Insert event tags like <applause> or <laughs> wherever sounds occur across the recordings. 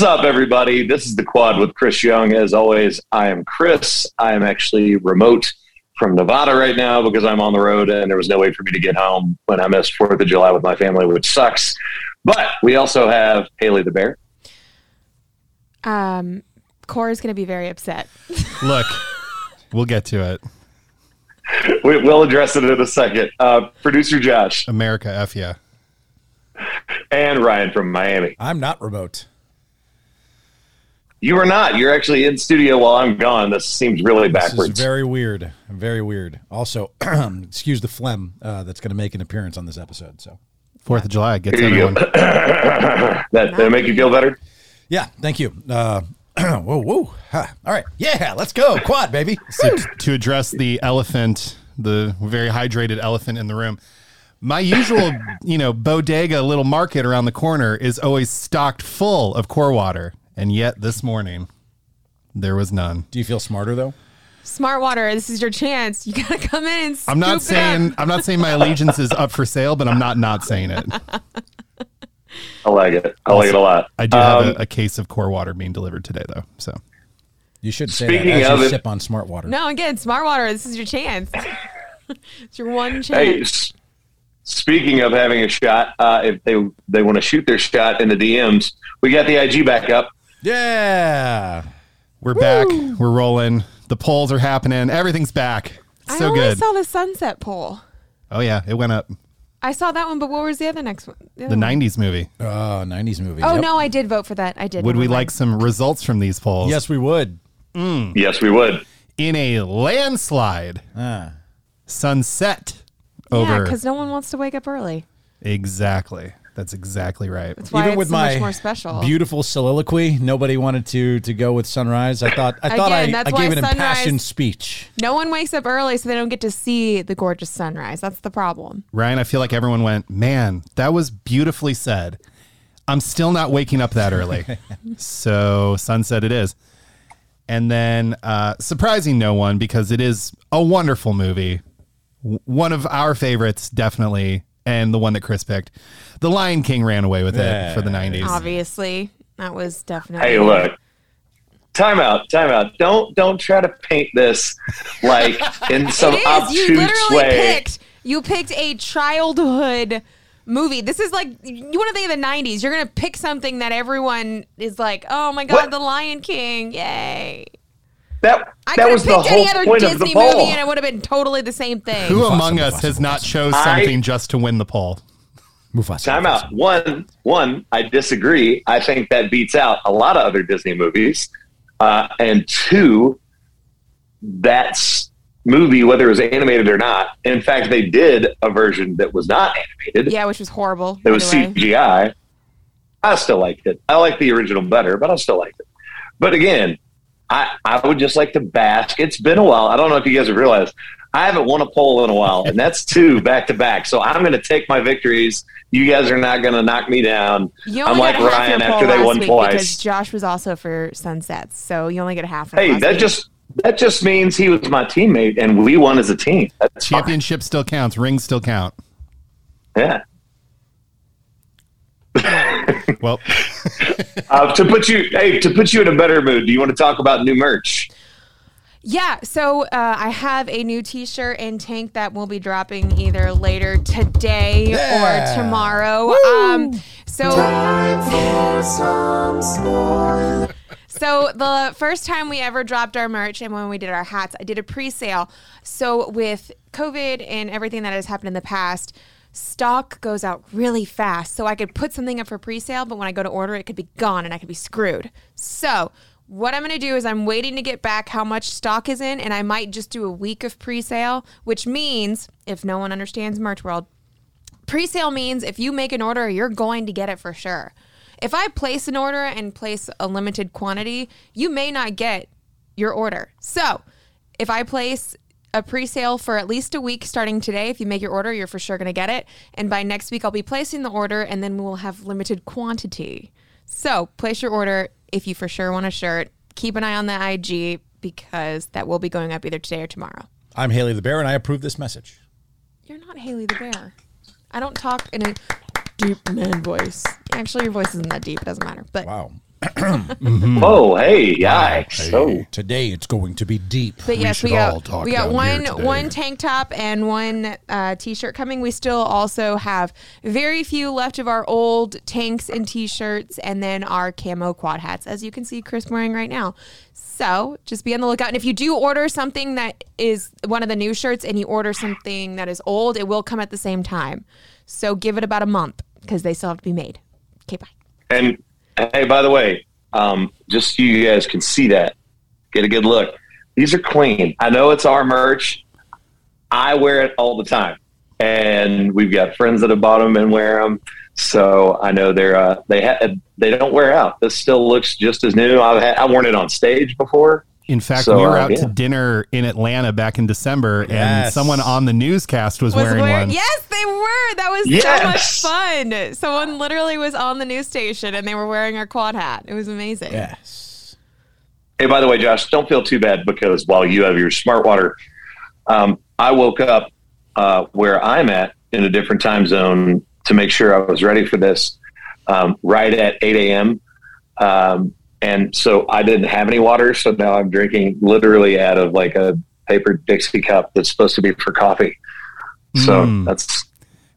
What's up, everybody? This is the Quad with Chris Young. As always, I am Chris. I am actually remote from Nevada right now because I'm on the road and there was no way for me to get home when I missed Fourth of July with my family, which sucks. But we also have Haley the Bear. Um, Cora's going to be very upset. <laughs> Look, we'll get to it. We, will address it in a second. Uh, Producer Josh America, F yeah. and Ryan from Miami. I'm not remote. You are not. You're actually in studio while I'm gone. This seems really This backwards. is very weird. Very weird. Also, <clears throat> excuse the phlegm uh, that's going to make an appearance on this episode. So, Fourth of July gets Here you everyone. go. <coughs> that that make you feel better? yeah, thank you. Uh, <clears throat> whoa, whoa. Ha. All right. Yeah, let's go. Quad, baby. <laughs> So t- to address the elephant, the very hydrated elephant in the room, my usual, you know, bodega little market around the corner is always stocked full of core water, and yet this morning there was none. Do you feel smarter, though? Smart water, this is your chance. You got to come in and I'm not scoop it up. saying I'm not saying my allegiance is up for sale, but I'm not not saying it. I like it. I like it a lot. I do have Um, a, a case of core water being delivered today, though. So You should say Speaking that as of you it- sip on smart water. No, again, smart water, this is your chance. <laughs> it's your one Hey, chance. s- speaking of having a shot, uh, if they they want to shoot their shot in the DMs, we got the IG back up. Yeah. we're back. We're rolling. The polls are happening. Everything's back. I So only good. saw the sunset poll. Oh yeah, it went up. I saw that one, but what was the other next one? The other one? '90s movie. Oh, 90s movie. Oh Yep. no, I did vote for that. I did. Would Never we mind. like some results from these polls? Yes, we would. Yes, we would. In a landslide, Ah. sunset Yeah, over. because no one wants to wake up early. exactly. That's exactly right. That's why Even it's with so my much more special. beautiful soliloquy, nobody wanted to to go with sunrise. I thought I thought Again, I, that's I why gave an impassioned sunrise- speech. no one wakes up early, so they don't get to see the gorgeous sunrise. That's the problem. Ryan, I feel like everyone went, man, that was beautifully said. I'm still not waking up that early. <laughs> so sunset it is. And then uh, surprising no one because it is a wonderful movie. W- One of our favorites, definitely, and the one that Chris picked. The Lion King ran away with it for the 90s. Obviously, that was definitely. Hey, look. Time out, time out. Don't don't try to paint this like <laughs> in some It is. You literally way. picked. You picked a childhood movie. This is like you want to think of the '90s. You're gonna pick something that everyone is like, "Oh my god, What? The Lion King! Yay!" That I that could was have the picked whole any other point of the Disney poll. movie, and it would have been totally the same thing. Who Mufasa, among us Mufasa, has not chose I- something just to win the poll? Mufasa. Time Mufasa. out. One, one. I disagree. I think that beats out a lot of other Disney movies. Uh, and two, that's movie, whether it was animated or not. In fact, they did a version that was not animated. Yeah, which was horrible. It was by the way. CGI. I still liked it. I like the original better, but I still liked it. But again, I, I would just like to bask. It's been a while. I don't know if you guys have realized I haven't won a poll in a while, and that's two back to back. So I'm going to take my victories. You guys are not going to knock me down. You I'm like Ryan after they won week twice. because Josh was also for sunsets, so you only get a half. Hey, that week. just that just means he was my teammate, and we won as a team. That's fine. Championship still counts. Rings still count. Yeah. <laughs> Well, <laughs> Uh, to put you, hey, to put you in a better mood, do you want to talk about new merch? Yeah, so uh, I have a new T-shirt and tank that will be dropping either later today Yeah. or tomorrow. Um, so, so the first time we ever dropped our merch and when we did our hats, I did a pre-sale. So with COVID and everything that has happened in the past. Stock goes out really fast, so I could put something up for pre-sale, but when I go to order, it could be gone and I could be screwed. So what I'm going to do is I'm waiting to get back how much stock is in, and I might just do a week of pre-sale, which means if no one understands Merch World, pre-sale means if you make an order, you're going to get it for sure. If I place an order and place a limited quantity, you may not get your order. So, if I place a pre-sale for at least a week starting today, if you make your order, you're for sure going to get it. And by next week I'll be placing the order and then we'll have limited quantity. So, place your order if you for sure want a shirt. Keep an eye on the IG because that will be going up either today or tomorrow. I'm Haley the Bear, and I approve this message. You're not Haley the Bear. I don't talk in a deep man voice. Actually, your voice isn't that deep. It doesn't matter. But Wow. Oh, hey, yikes! Oh, Today it's going to be deep. But yes, we should all got talk we got one one tank top and one uh, t-shirt coming. We still also have very few left of our old tanks and t-shirts, and then our camo quad hats, as you can see Chris wearing right now. So just be on the lookout. And if you do order something that is one of the new shirts, and you order something that is old, it will come at the same time. So give it about a month because they still have to be made. Okay, bye. and hey, by the way, um, just so you guys can see that, get a good look. These are clean. I know it's our merch. I wear it all the time, and we've got friends that have bought them and wear them. So I know they're uh, they ha- they don't wear out. This still looks just as new. I've I've worn it on stage before. In fact, So, we were uh, out yeah. to dinner in Atlanta back in December, and Yes. someone on the newscast was, was wearing wear- one. Yes, they were. That was Yes. so much fun. Someone literally was on the news station and they were wearing our quad hat. It was amazing. Yes. Hey, by the way, Josh, don't feel too bad because while you have your smart water, um, I woke up uh, where I'm at in a different time zone to make sure I was ready for this um, right at 8 a.m. Um, and so I didn't have any water. So now I'm drinking literally out of like a paper Dixie cup that's supposed to be for coffee. So Mm. that's,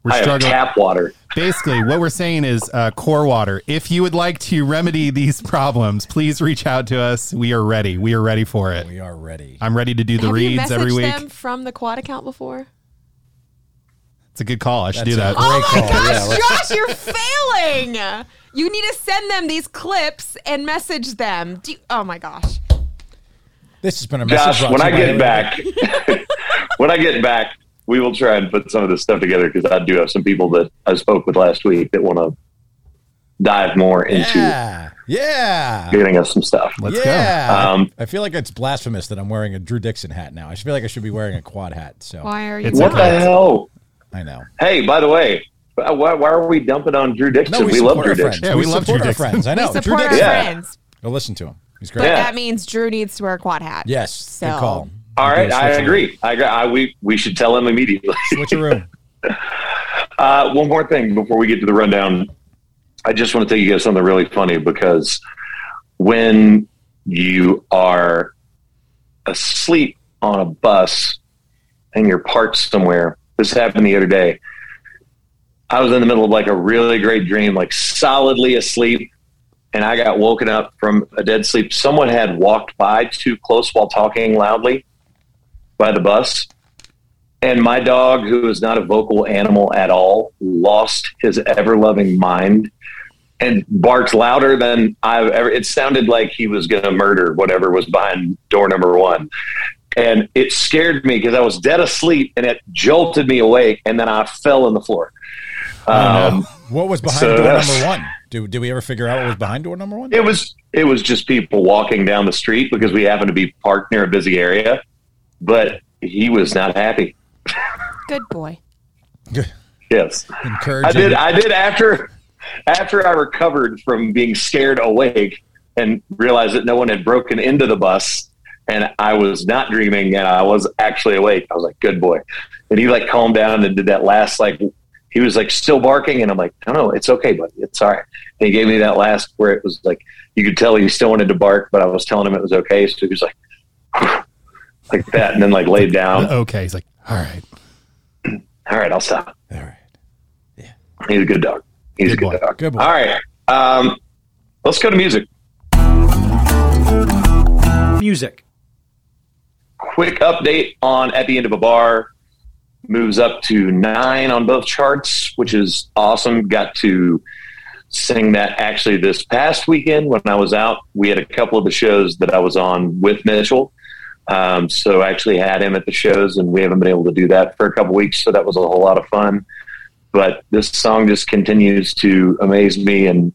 We're I have struggling. tap water. Basically, what we're saying is uh, core water. If you would like to remedy these problems, please reach out to us. We are ready. We are ready for it. We are ready. I'm ready to do the have you reads every messaged week. them from the quad account before? It's a good call. I should do that. Oh my call. Gosh, let's- Josh, you're failing. You need to send them these clips and message them. Do you- oh my gosh. This has been a message. Josh, when I get back, <laughs> when I get back, we will try and put some of this stuff together because I do have some people that I spoke with last week that want to dive more into Yeah. Yeah. getting us some stuff. Let's yeah. Um, I feel like it's blasphemous that I'm wearing a Drew Dixon hat now. I feel like I should be wearing a quad hat. So Why are you What okay. the hell? I know. Hey, by the way, why, why are we dumping on Drew Dixon? No, we, we love Drew our friends. Dixon. Yeah, we love support Drew our Dixon. friends. I know. We Drew support our Dixon. Yeah. friends. Go listen to him. He's But great. Yeah. that means Drew needs to wear a quad hat. Yes. So- Good call. All right, I agree. I, agree. I we we should tell him immediately. <laughs> Switcheroo. <laughs> Uh, one more thing before we get to the rundown. I just want to tell you guys something really funny because when you are asleep on a bus and you're parked somewhere, this happened the other day. I was in the middle of like a really great dream, like solidly asleep, and I got woken up from a dead sleep. Someone had walked by too close while talking loudly by the bus. And my dog, who is not a vocal animal at all, lost his ever loving mind and barked louder than I've ever. It sounded like he was going to murder whatever was behind door number one. And it scared me because I was dead asleep and it jolted me awake. And then I fell on the floor. Um, What was behind So door number one? Do, did we ever figure out what was behind door number one? it was it was just people walking down the street because we happened to be parked near a busy area, but he was not happy. <laughs> Good boy. Yes. Encouraging. I did. I did after after I recovered from being scared awake and realized that no one had broken into the bus and I was not dreaming and I was actually awake. I was like, "Good boy," and he like calmed down and did that last like he was like still barking and I'm like, "No, no, it's okay, buddy. It's all right." And he gave me that last where it was like you could tell he still wanted to bark, but I was telling him it was okay, so he was like. <sighs> Like that, and then like laid down. <laughs> Okay. He's like, all right. <clears throat> All right, I'll stop. All right. Yeah, he's a good dog. He's Good a good boy. dog. Good boy. All right. Um, let's go to music. Music. Quick update on At the End of a Bar. Moves up to nine on both charts, which is awesome. Got to sing that actually this past weekend when I was out. We had a couple of the shows that I was on with Mitchell. Um, so I actually had him at the shows, and we haven't been able to do that for a couple weeks. So that was a whole lot of fun. But this song just continues to amaze me and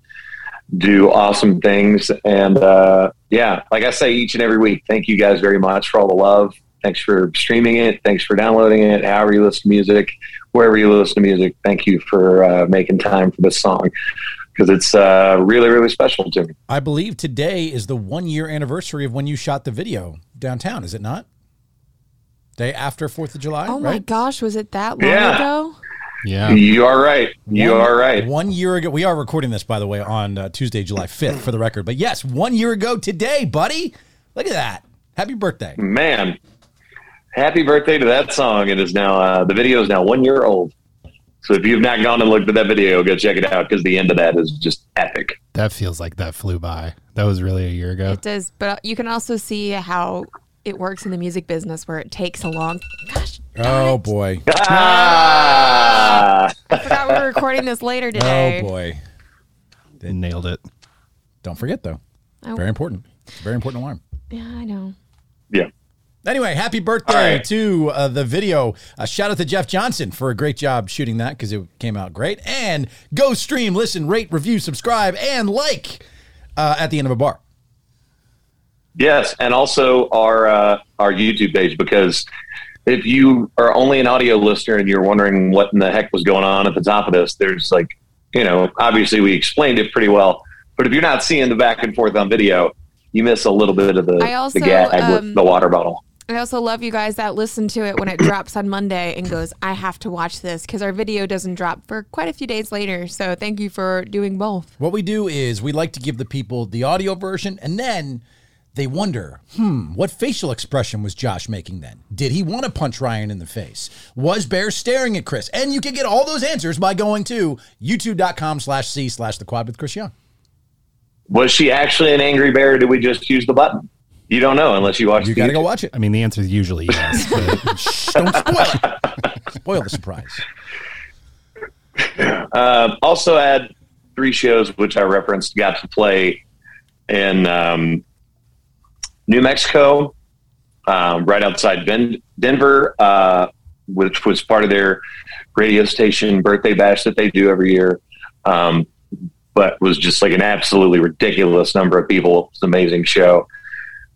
do awesome things. And uh, yeah, like I say each and every week, thank you guys very much for all the love. Thanks for streaming it. Thanks for downloading it. However you listen to music, wherever you listen to music, thank you for uh, making time for this song because it's uh, really, really special to me. I believe today is the one year anniversary of when you shot the video downtown, is it not? Day after 4th of July, Oh my gosh, was it that long Yeah. ago? Yeah. You are right. You One- are right. One year ago, we are recording this, by the way, on uh, Tuesday, July 5th, for the record. But yes, one year ago today, buddy. Look at that. Happy birthday. Man, happy birthday to that song. It is now, uh, the video is now one year old. So if you've not gone and looked at that video, go check it out because the end of that is just epic. That feels like that flew by. That was really a year ago. It does, but you can also see how it works in the music business where it takes a long. Gosh, Oh, boy. <laughs> Ah! I forgot we were recording this later <laughs> today. Oh, boy. They nailed it. Don't forget, though. Oh. Very important. It's a very important alarm. Yeah, I know. yeah. Anyway, happy birthday All right. to uh, the video. Uh, shout out to Jeff Johnson for a great job shooting that because it came out great. And go stream, listen, rate, review, subscribe, and like uh, at the end of a bar. Yes, and also our uh, our YouTube page because if you are only an audio listener and you're wondering what in the heck was going on at the top of this, there's like you know obviously we explained it pretty well, but if you're not seeing the back and forth on video, you miss a little bit of the, also, the gag um, with the water bottle. I also love you guys that listen to it when it drops on Monday and goes, I have to watch this because our video doesn't drop for quite a few days later. So thank you for doing both. What we do is we like to give the people the audio version and then they wonder, hmm, what facial expression was Josh making then? Did he want to punch Ryan in the face? Was Bear staring at Chris? And you can get all those answers by going to youtube.com slash C slash the quad with Chris Young. Was she actually an angry bear? Or did we just use the button? You don't know unless you watch. You got to go watch it. I mean, the answer is usually yes. <laughs> Shh, don't spoil it. Spoil the surprise. Um, also, had three shows which I referenced. Got to play in um, New Mexico, um, right outside ben- Denver, uh, which was part of their radio station birthday bash that they do every year. Um, but was just like an absolutely ridiculous number of people. It's an amazing show.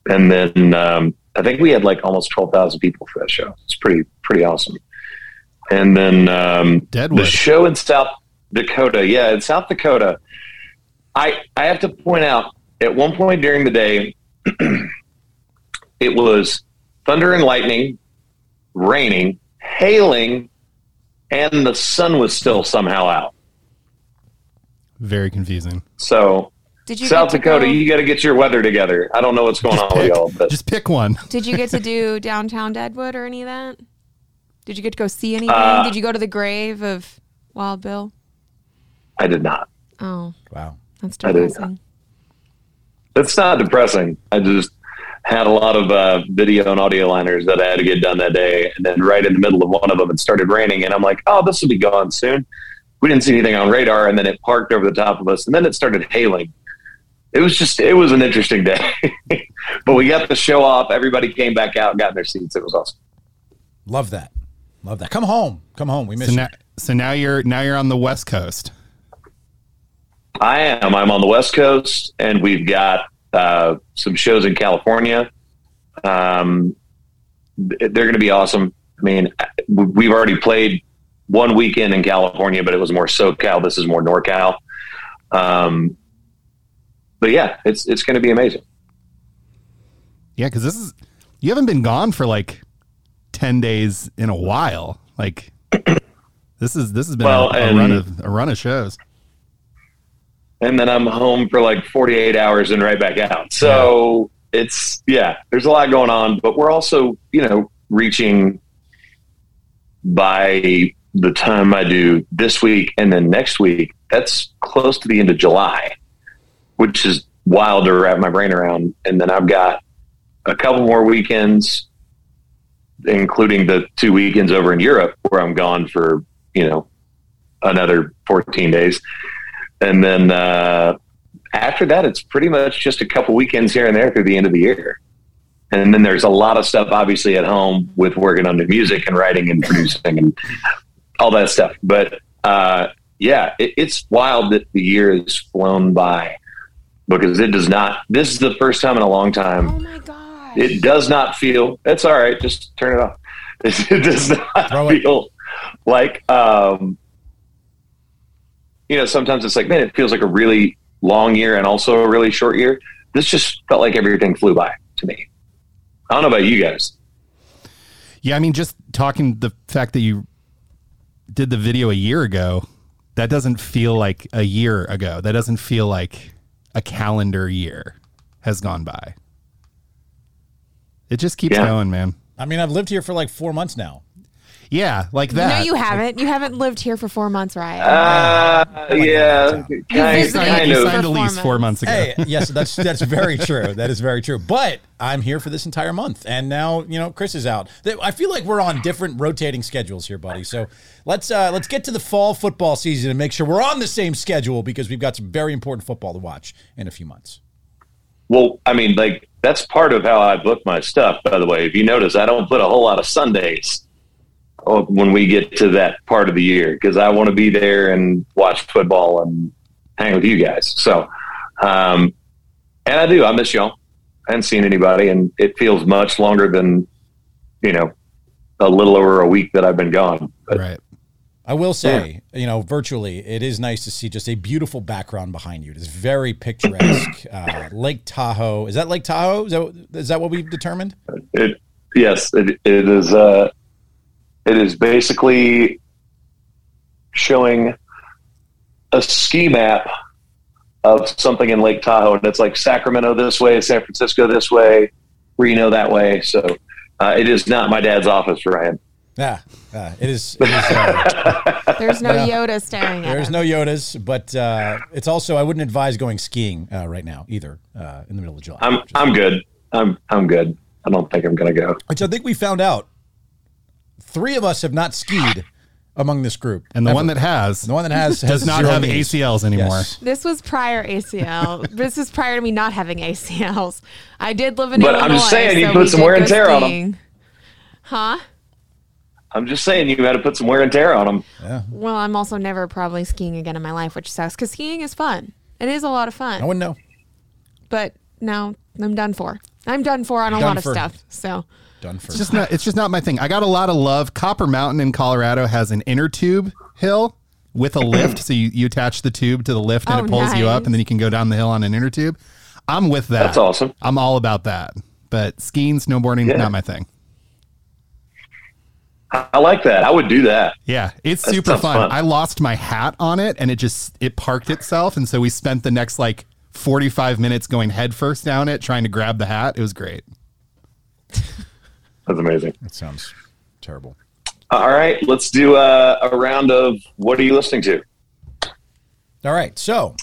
And then um, I think we had like almost twelve thousand people for that show. It's pretty pretty awesome. And then um, Deadwood. the show in South Dakota, yeah, in South Dakota. I I have to point out at one point during the day, <clears throat> it was thunder and lightning, raining, hailing, and the sun was still somehow out. very confusing. So Did you South get to Dakota, go- you got to get your weather together. I don't know what's going on with y'all, but just pick one. <laughs> Did you get to do <laughs> downtown Deadwood or any of that? Did you get to go see anything? Uh, Did you go to the grave of Wild Bill? I did not. Oh, Wow. that's I did. depressing. It's not depressing. I just had a lot of uh, video and audio liners that I had to get done that day, and then right in the middle of one of them, it started raining, and I'm like, "Oh, this will be gone soon." We didn't see anything on radar, and then it parked over the top of us, and then it started hailing. It was just, it was an interesting day, <laughs> but we got the show off. Everybody came back out, and got in their seats. It was awesome. Love that. Love that. Come home. Come home. We miss So you. now, so now you're now you're on the West Coast. I am. I'm on the West Coast, and we've got uh, some shows in California. Um, they're going to be awesome. I mean, we've already played one weekend in California, but it was more SoCal. This is more NorCal. Um, but yeah, it's it's going to be amazing. Yeah, because this is you haven't been gone for like ten days in a while. Like <clears throat> this is this has been Well, a, a run of a run of shows. and then I'm home for like 48 hours and right back out. So it's yeah, there's a lot going on, but we're also you know reaching by the time I do this week and then next week. That's close to the end of July, which is wild to wrap my brain around. And then I've got a couple more weekends, including the two weekends over in Europe where I'm gone for you know another 14 days and then uh, after that, it's pretty much just a couple weekends here and there through the end of the year. And then there's a lot of stuff, obviously, at home with working on new music and writing and producing and all that stuff. But uh, yeah, it, it's wild that the year has flown by because it does not. This is the first time in a long time. Oh my gosh. It does not feel. It's all right. Just turn it off. <laughs> It does not Throw it. feel like um, you know. Sometimes it's like, man, it feels like a really long year and also a really short year. This just felt like everything flew by to me. I don't know about you guys. Yeah, I mean, just talking the fact that you did the video a year ago, that doesn't feel like a year ago. That doesn't feel like a calendar year has gone by. It just keeps Yeah. going, man. I mean, I've lived here for like four months now. Yeah, like that. No, you haven't. You haven't lived here for four months, Ryan. Uh, yeah, You kind, visited kind for of. signed a four lease four months ago. Hey, yes, that's that's very true. That is very true. But I'm here for this entire month, and now you know Chris is out. I feel like we're on different rotating schedules here, buddy. So let's uh, let's get to the fall football season and make sure we're on the same schedule because we've got some very important football to watch in a few months. Well, I mean, like that's part of how I book my stuff. By the way, if you notice, I don't put a whole lot of Sundays when we get to that part of the year because I want to be there and watch football and hang with you guys. So, um, and I do. I miss y'all. I haven't seen anybody, and it feels much longer than you know a little over a week that I've been gone. But Right. I will say, you know, virtually, it is nice to see just a beautiful background behind you. It is very picturesque. Uh, Lake Tahoe is that Lake Tahoe? Is that, is that what we've determined? It yes, it, it is. Uh, it is basically showing a ski map of something in Lake Tahoe, and it's like Sacramento this way, San Francisco this way, Reno that way. So uh, it is not my dad's office, Ryan. Yeah, uh, it is. It is uh, <laughs> There's no Yoda staring at There's him. no Yodas, but uh, it's also I wouldn't advise going skiing uh, right now either uh, in the middle of July. I'm I'm good. I'm I'm good. I don't think I'm gonna go. Which I think we found out. Three of us have not skied among this group, And the Ever. one that has the one that has, does has not zero have knees. ACLs anymore. Yes. This was prior ACL. <laughs> this was prior to me not having ACLs. I did live in But Illinois. I'm just saying, you so put we some did wear and go tear on them. Huh? I'm just saying you had to put some wear and tear on them. Well, I'm also never probably skiing again in my life, which sucks because skiing is fun. It is a lot of fun. I wouldn't know. But no, I'm done for. I'm done for on a Done lot of for. stuff. So Done for. It's just not. It's just not my thing. I got a lot of love. Copper Mountain in Colorado has an inner tube hill with a <clears throat> lift, so you, you attach the tube to the lift and Oh, it pulls you up, and then you can go down the hill on an inner tube. I'm with that. That's awesome. I'm all about that. But skiing, snowboarding, Yeah. not my thing. I, I like that. I would do that. Yeah, it's That super fun. fun. I lost my hat on it, and it just it parked itself, and so we spent the next like 45 minutes going headfirst down it, trying to grab the hat. It was great. <laughs> That's amazing. That sounds terrible. Uh, all right, let's do a, a round of what are you listening to? All right, so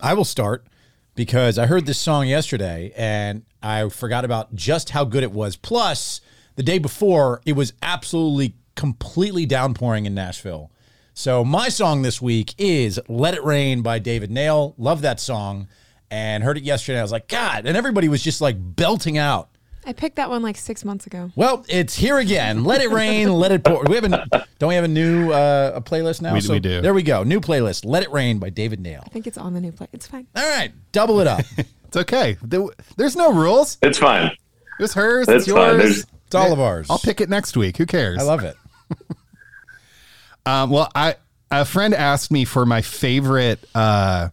I will start because I heard this song yesterday and I forgot about just how good it was. Plus, the day before, it was absolutely completely downpouring in Nashville. So my song this week is "Let It Rain" by David Nail. Love that song, and heard it yesterday. I was like, God, and everybody was just like belting out. I picked that one like six months ago. Well, it's here again. Let it rain, let it pour. We haven't. Don't we have a new uh, a playlist now? We- we do. There we go. New playlist. Let it rain by David Nail. I think it's on the new play. It's fine. All right, double it up. <laughs> It's okay. There- There's no rules. It's fine. It's hers. It's it's yours. There's- It's all of ours. I'll pick it next week. Who cares? I love it. <laughs> Um, well, I a friend asked me for my favorite uh,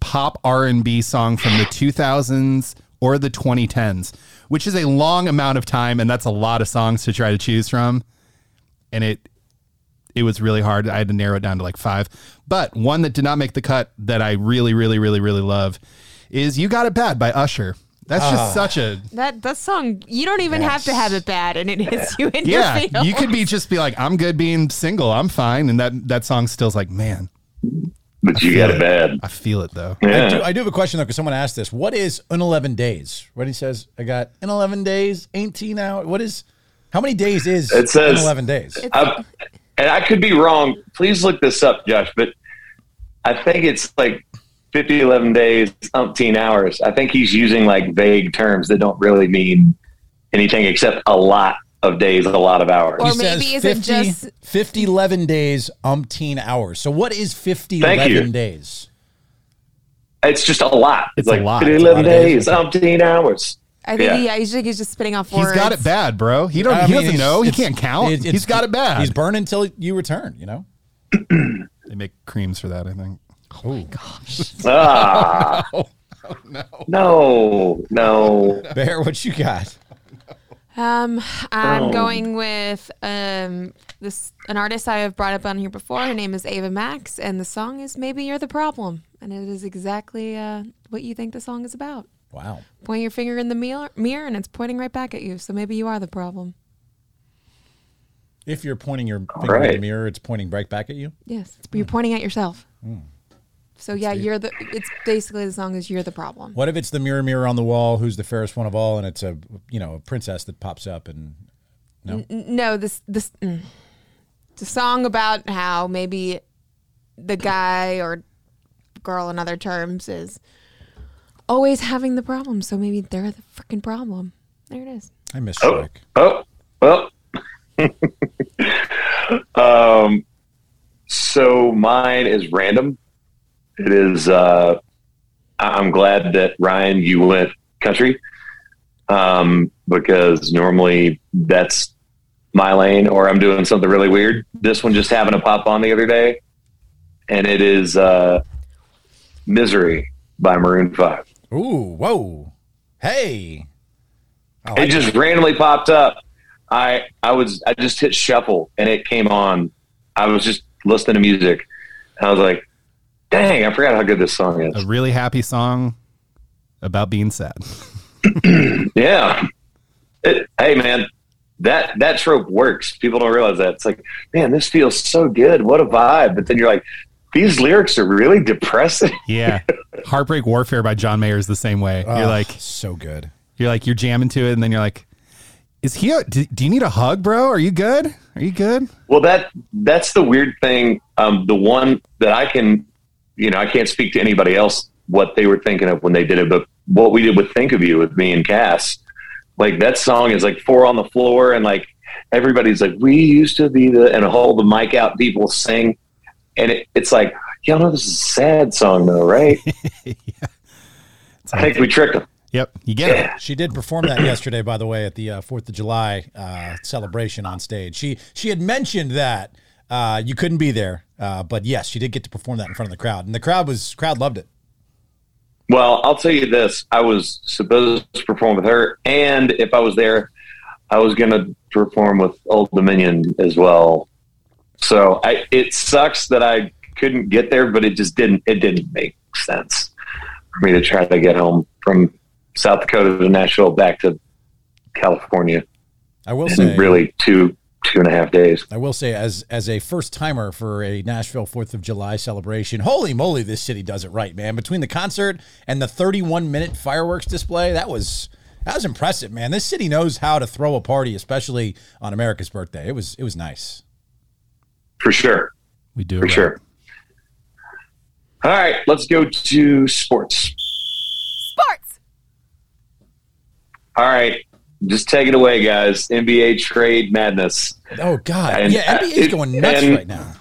pop R and B song from the 2000s or the 2010s, which is a long amount of time, and that's a lot of songs to try to choose from. And it it was really hard. I had to narrow it down to like five. But one that did not make the cut that I really, really, really, really love is "You Got It Bad" by Usher. That's just ah. such a That that song, you don't even have to have it bad, and it hits you in yeah. your feels. You could be just be like, "I'm good being single. I'm fine," and that that song still's like, man, But you got it bad. I feel it though. I, do, I do have a question though, because someone asked this. What is in 11 days? What he says, I got in 11 days, 18 hours. What is, how many days is It says- in 11 days? I, and I could be wrong. Please look this up, Josh. But I think it's like 50, 11 days, umpteen hours. I think he's using like vague terms that don't really mean anything except a lot of days, a lot of hours. Or He says maybe is it just- 50, 11 days, umpteen hours. So what is 50, Thank 11 you. days? It's just a lot. It's like a lot. 50, It's a 11 lot days. days, umpteen hours. I think Yeah. yeah, he's, he's just spitting off words. He's got it bad, bro. He don't. I he mean, doesn't know. He can't count. it- it's- he's got it bad. He's burning until you return, you know? <clears throat> they make creams for that. I think. Oh, Ah. <laughs> no. No, no. Bear, what you got? Um, I'm Oh. going with um this an artist I have brought up on here before. Her name is Ava Max, and the song is "Maybe You're the Problem," and it is exactly uh, what you think the song is about. Wow. Point your finger in the mirror, mirror, and it's pointing right back at you. So maybe you are the problem. If you're pointing your finger in the mirror, it's pointing right back at you. Yes, you're pointing at yourself. So yeah, you're the. It's basically the song is "You're the problem." What if it's the mirror, mirror on the wall? Who's the fairest one of all? And it's a you know a princess that pops up and no. N- No, this this mm. it's a song about how maybe the guy or girl, in other terms, is always having the problem. So maybe they're the freaking problem. There it is. I miss Oh, Shrek. oh, well. <laughs> um, so mine is random. It is. Uh, I'm glad that Ryan, you went country, um, because normally that's my lane, or I'm doing something really weird. This one just happened to pop on the other day, and it is uh, "Misery" by Maroon Five. Ooh, whoa, hey! I it like just randomly popped up. I I was I just hit shuffle and it came on. I was just listening to music. I was like, "Dang, I forgot how good this song is. A really happy song about being sad. <clears throat> Yeah. It, hey, man, that that trope works. People don't realize that. It's like, man, this feels so good. What a vibe. But then you're like, these lyrics are really depressing. <laughs> Yeah. Heartbreak Warfare by John Mayer is the same way. Ah, you're like, so good. you're like, you're jamming to it, and then you're like, is he, a, do, do you need a hug, bro? Are you good? Are you good? Well, that that's the weird thing. Um, the one that I can, you know, I can't speak to anybody else what they were thinking of when they did it, but what we did with "Think of You" with me and Cass, like that song is like four on the floor, and like everybody's like, "We used to be the," and hold the mic out, people sing, and it, it's like, y'all know this is a sad song though, right? <laughs> I think we tricked them. Yep. You get it. She did perform that yesterday, by the way, at the uh, Fourth of July uh, celebration on stage. She she had mentioned that uh, you couldn't be there, uh, but yes, she did get to perform that in front of the crowd, and the crowd was crowd loved it. Well, I'll tell you this: I was supposed to perform with her, and if I was there, I was going to perform with Old Dominion as well. So I, it sucks that I couldn't get there, but it just didn't. It didn't make sense for me to try to get home from South Dakota to Nashville back to California I will say, really two two and a half days. I will say, as as a first timer for a Nashville Fourth of July celebration, holy moly, this city does it right, man! Between the concert and the 31 minute fireworks display, that was that was impressive, man. This city knows how to throw a party, especially on America's birthday. It was it was nice. For sure. We do For right. sure. All right, let's go to sports. Sports. All right, just take it away, guys. NBA trade madness. Oh God, And, yeah, NBA's it- going nuts and- right now.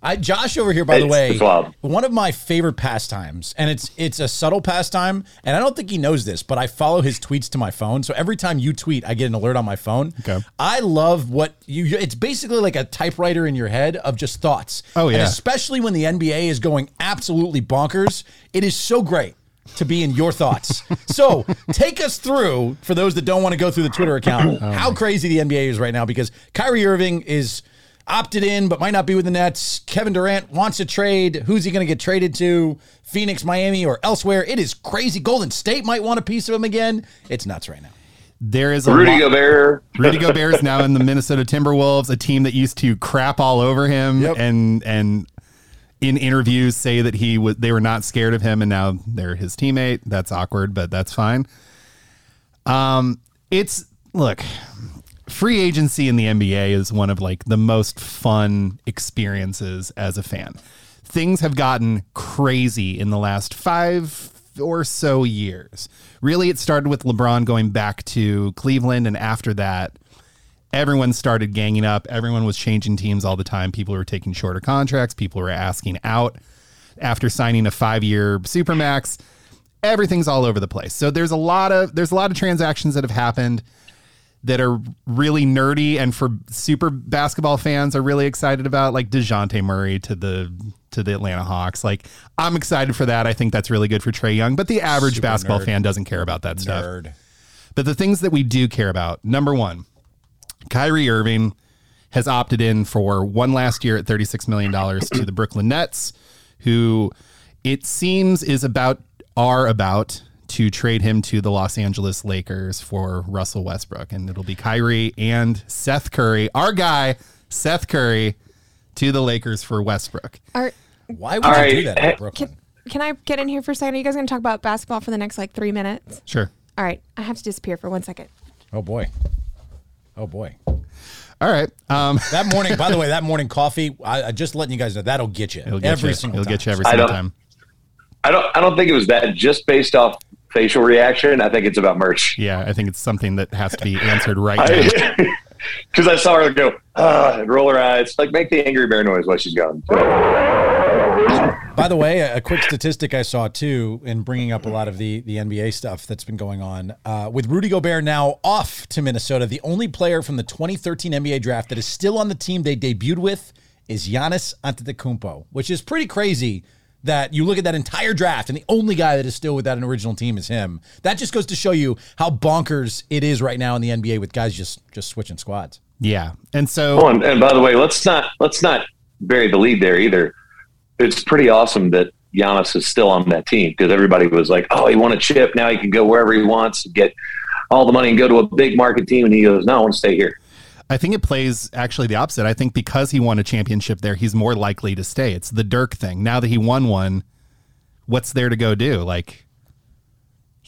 I Josh over here, by the way, it's one of my favorite pastimes, and it's it's a subtle pastime, and I don't think he knows this, but I follow his tweets to my phone. So every time you tweet, I get an alert on my phone. Okay. I love what you. It's basically like a typewriter in your head of just thoughts. Oh, And yeah. especially when the NBA is going absolutely bonkers, it is so great to be in your thoughts. so take us through, for those that don't want to go through the Twitter account, Oh, how crazy the NBA is right now because Kyrie Irving is opted in but might not be with the Nets. Kevin Durant wants a trade. Who's he going to get traded to? Phoenix, Miami, or elsewhere? It is crazy. Golden State might want a piece of him again. It's nuts right now. There is a Rudy lot- Gobert. Rudy Gobert is now in the Minnesota Timberwolves, a team that used to crap all over him Yep. and and in interviews say that he was they were not scared of him and now they're his teammate. That's awkward, but that's fine. Um it's look, free agency in the NBA is one of like the most fun experiences as a fan. Things have gotten crazy in the last 5 or so years. Really it started with LeBron going back to Cleveland and after that everyone started ganging up. Everyone was changing teams all the time. People were taking shorter contracts. People were asking out after signing a five-year supermax. Everything's all over the place. So there's a lot of there's a lot of transactions that have happened that are really nerdy and for super basketball fans are really excited about, like Dejounte Murray to the to the Atlanta Hawks. Like I'm excited for that. I think that's really good for Trae Young, but the average Super basketball nerd. fan doesn't care about that stuff. But the things that we do care about number one, Kyrie Irving has opted in for one last year at $36 million to the Brooklyn Nets, who it seems is about, are about to trade him to the Los Angeles Lakers for Russell Westbrook. And it'll be Kyrie and Seth Curry, our guy, Seth Curry, to the Lakers for Westbrook. Are, Why would All you right. do that in uh, Brooklyn? can, can I get in here for a second? Are you guys going to talk about basketball for the next like three minutes? Sure. All right. I have to disappear for one second. Oh boy. Oh boy. All right. Um, <laughs> That morning, by the way, that morning coffee, I, I just letting you guys know that'll get you it'll get every you. single It'll time. get you every I single don't- time. I don't. I don't think it was that. Just based off facial reaction, I think it's about merch. Yeah, I think it's something that has to be answered right <laughs> now. <laughs> Because I, saw her go, ah, and roll her eyes, like make the angry bear noise while she's gone. By the way, a, a quick statistic I saw too, in bringing up a lot of the the NBA stuff that's been going on uh, with Rudy Gobert now off to Minnesota. The only player from the 2013 NBA draft that is still on the team they debuted with is Giannis Antetokounmpo, which is pretty crazy. That you look at that entire draft and the only guy that is still with that original team is him. That just goes to show you how bonkers it is right now in the NBA with guys just just switching squads. Yeah, and so Oh, and, and by the way, let's not let's not bury the lead there either. It's pretty awesome that Giannis is still on that team because everybody was like, "Oh, he won a chip. Now he can go wherever he wants get all the money and go to a big market team." And he goes, "No, I want to stay here." I think it plays actually the opposite. I think because he won a championship there, he's more likely to stay. It's the Dirk thing. Now that he won one, what's there to go do? Like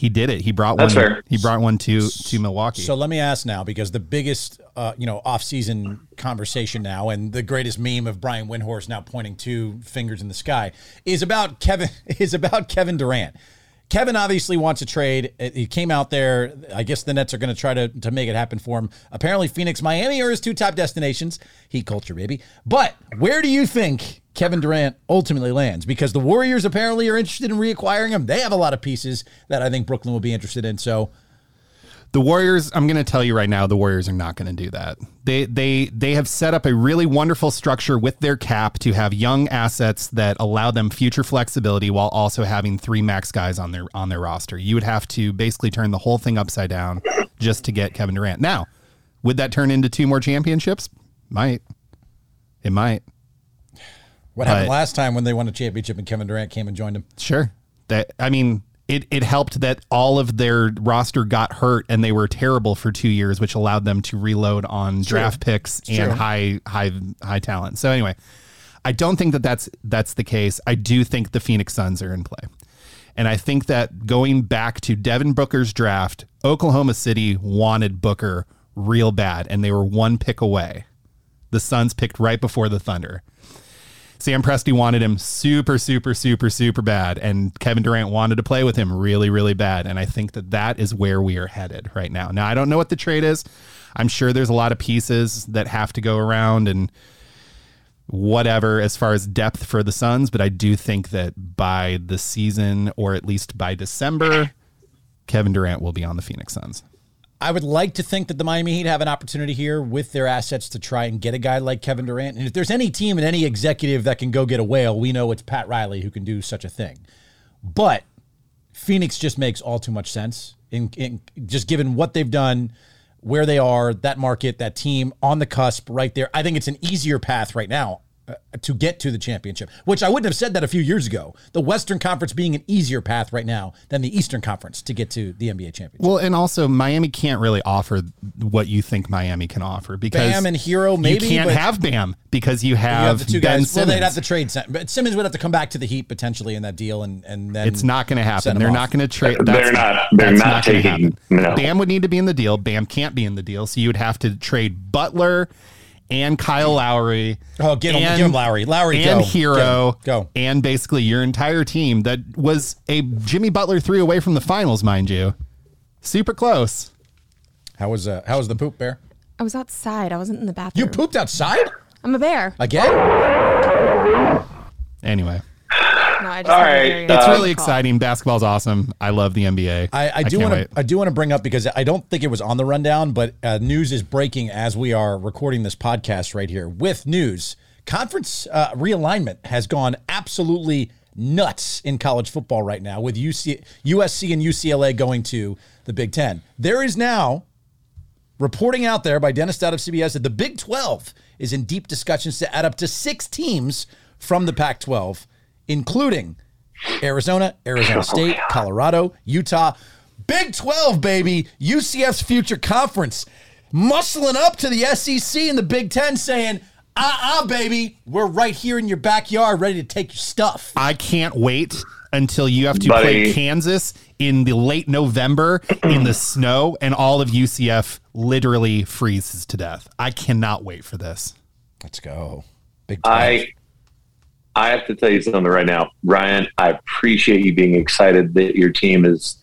he did it. He brought That's one. fair. He brought one to to Milwaukee. So let me ask now, because the biggest, uh, you know, off-season conversation now, and the greatest meme of Brian Windhorst now pointing two fingers in the sky, is about Kevin. <laughs> Is about Kevin Durant. Kevin obviously wants a trade. Uh, He came out there. I guess the Nets are going to try to to make it happen for him. Apparently, Phoenix, Miami are his two top destinations. Heat culture, baby. But where do you think Kevin Durant ultimately lands? Because the Warriors apparently are interested in reacquiring him. They have a lot of pieces that I think Brooklyn will be interested in. So. The Warriors, I'm going to tell you right now, the Warriors are not going to do that. They they they have set up a really wonderful structure with their cap to have young assets that allow them future flexibility while also having three max guys on their on their roster. You would have to basically turn the whole thing upside down just to get Kevin Durant. Now, would that turn into two more championships? Might. It might. What happened But- last time when they won a championship and Kevin Durant came and joined him? Sure. That I mean, it it helped that all of their roster got hurt and they were terrible for two years, which allowed them to reload on draft picks and true. high high high talent. So anyway, I don't think that that's that's the case. I do think the Phoenix Suns are in play. And I think that going back to Devin Booker's draft, Oklahoma City wanted Booker real bad, and they were one pick away. The Suns picked right before the Thunder. Sam Presti wanted him super, super, super, super bad, and Kevin Durant wanted to play with him really, really bad. And I think that that is where we are headed right now. Now, I don't know what the trade is. I'm sure there's a lot of pieces that have to go around and whatever as far as depth for the Suns, but I do think that by the season, or at least by December, Kevin Durant will be on the Phoenix Suns. I would like to think that the Miami Heat have an opportunity here with their assets to try and get a guy like Kevin Durant. And if there's any team and any executive that can go get a whale, we know it's Pat Riley who can do such a thing. But Phoenix just makes all too much sense in, in just given what they've done, where they are, that market, that team on the cusp right there. I think it's an easier path right now Uh, to get to the championship, which I wouldn't have said that a few years ago. The Western Conference being an easier path right now than the Eastern Conference to get to the NBA championship. Well, and also Miami can't really offer what you think Miami can offer because Bam and Herro, maybe, you can't but- have Bam because you You have, have the two Ben guys. Well, they'd have to trade, Sim- but Simmons would have to come back to the Heat potentially in that deal, and and then It's not going to happen. They're off. not going to trade. They're not- they're not gonna taking- no. Bam would need to be in the deal. Bam can't be in the deal, so you would have to trade Butler and Kyle Lowry. Oh, get him- and- give him Lowry. Lowry, and go. Herro, Get. Go. and basically your entire team that was a Jimmy Butler three away from the finals, mind you. Super close. How was uh, how was the poop bear? I was outside. I wasn't in the bathroom. You pooped outside I'm a bear. again? Anyway, No, I just All had a right, very it's Uh, really call. exciting. Basketball's awesome. I love the NBA. I, I do want to I do want to bring up because I don't think it was on the rundown, but uh, news is breaking as we are recording this podcast right here. With news, conference uh, realignment has gone absolutely nuts in college football right now with UC, USC and UCLA going to the Big Ten. There is now reporting out there by Dennis Stout of CBS that the Big 12 is in deep discussions to add up to six teams from the Pac 12, including Arizona, Arizona <laughs> State, Colorado, Utah. Big 12, baby. UCF's future conference. Muscling up to the SEC and the Big Ten saying, uh uh baby, we're right here in your backyard ready to take your stuff. I can't wait until you have to Buddy. play Kansas in the late November <clears throat> in the snow and all of UCF literally freezes to death. I cannot wait for this. Let's go. Big 12. I I have to tell you something right now, Ryan. I appreciate you being excited that your team is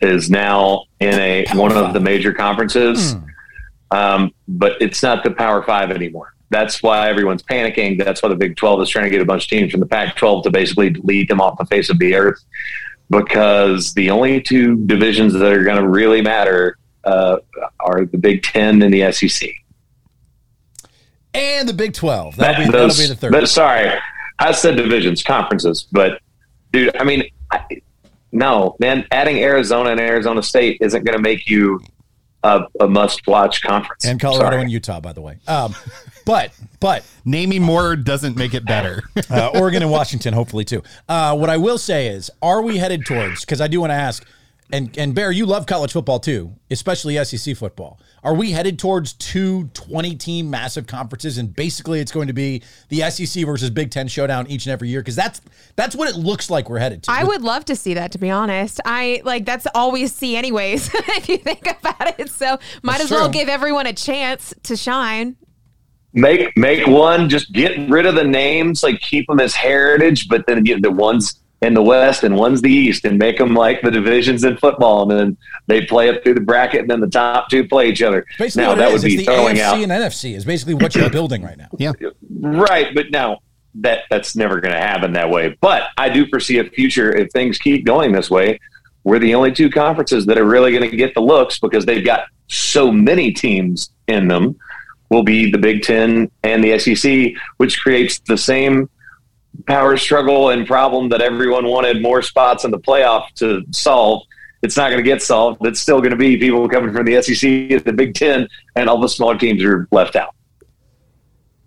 is now in a Power one five. of the major conferences, um, but it's not the Power Five anymore. That's why everyone's panicking. That's why the Big Twelve is trying to get a bunch of teams from the Pac-12 to basically delete them off the face of the earth, because the only two divisions that are going to really matter uh, are the Big Ten and the SEC. and the Big 12. That'll be, That- that'll be the third. But sorry, I said divisions, conferences, but dude, I mean, I, no, man, adding Arizona and Arizona State isn't going to make you a, a must-watch conference. and Colorado Sorry. and Utah, by the way. Um, but but Naming more doesn't make it better. <laughs> uh, Oregon and Washington, hopefully too. Uh, what I will say is, are we headed towards? Because I do want to ask, and and Bear, you love college football too, especially SEC football. Are we headed towards two 20 team massive conferences, and basically it's going to be the SEC versus Big Ten showdown each and every year? Because that's that's what it looks like we're headed to. I would love to see that, to be honest. I like that's all we see, anyways, <laughs> if you think about it. So might That's as well give everyone a chance to shine. make make one, just get rid of the names, like keep them as heritage, but then get the ones in the West and one's the East, and make them like the divisions in football, and then they play up through the bracket, and then the top two play each other. Basically, now what that would be it's the throwing AFC out and NFC is basically what you're building right now. yeah. Right, but now that that's never going to happen that way. But I do foresee a future if things keep going this way. We're the only two conferences that are really going to get the looks because they've got so many teams in them. Will be the Big Ten and the SEC, which creates the same power struggle and problem that everyone wanted more spots in the playoff to solve. It's not going to get solved. It's still going to be people coming from the SEC the Big Ten, and all the smaller teams are left out.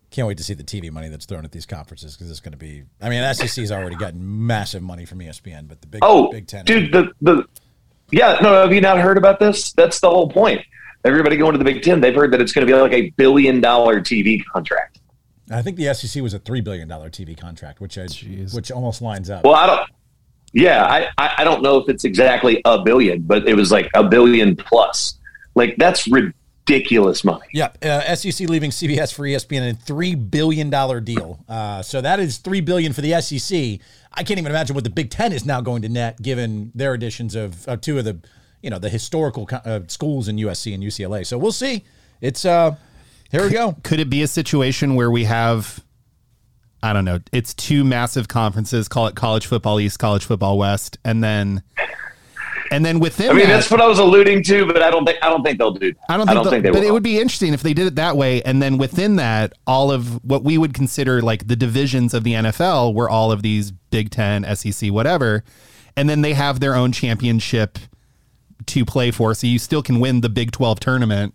Can't wait to see the TV money that's thrown at these conferences because it's going to be. I mean, SEC's already gotten massive money from ESPN, but the Big Oh, Big Ten, dude, the the yeah, no, have you not heard about this? That's the whole point. Everybody going to the Big Ten, they've heard that it's going to be like a billion dollar TV contract. I think the SEC was a three billion dollar TV contract, which I, which almost lines up. Well, I don't. Yeah, I, I I don't know if it's exactly a billion, but it was like a billion plus. Like that's ridiculous money. yeah, uh, SEC leaving CBS for ESPN in a three billion dollar deal. Uh, so that is three billion for the SEC. I can't even imagine what the Big Ten is now going to net, given their additions of uh, two of the, you know, the historical co- uh, schools in USC and UCLA. So we'll see. It's uh, here we go. Could it be a situation where we have, I don't know, it's two massive conferences, call it college football East, college football West, and then, and then within I mean, that, that's what I was alluding to, but I don't think I don't think they'll do that. I don't think, they'll- they but will. it would be interesting if they did it that way, and then within that, all of what we would consider like the divisions of the NFL were all of these Big Ten, SEC, whatever, and then they have their own championship to play for, so you still can win the Big Twelve tournament,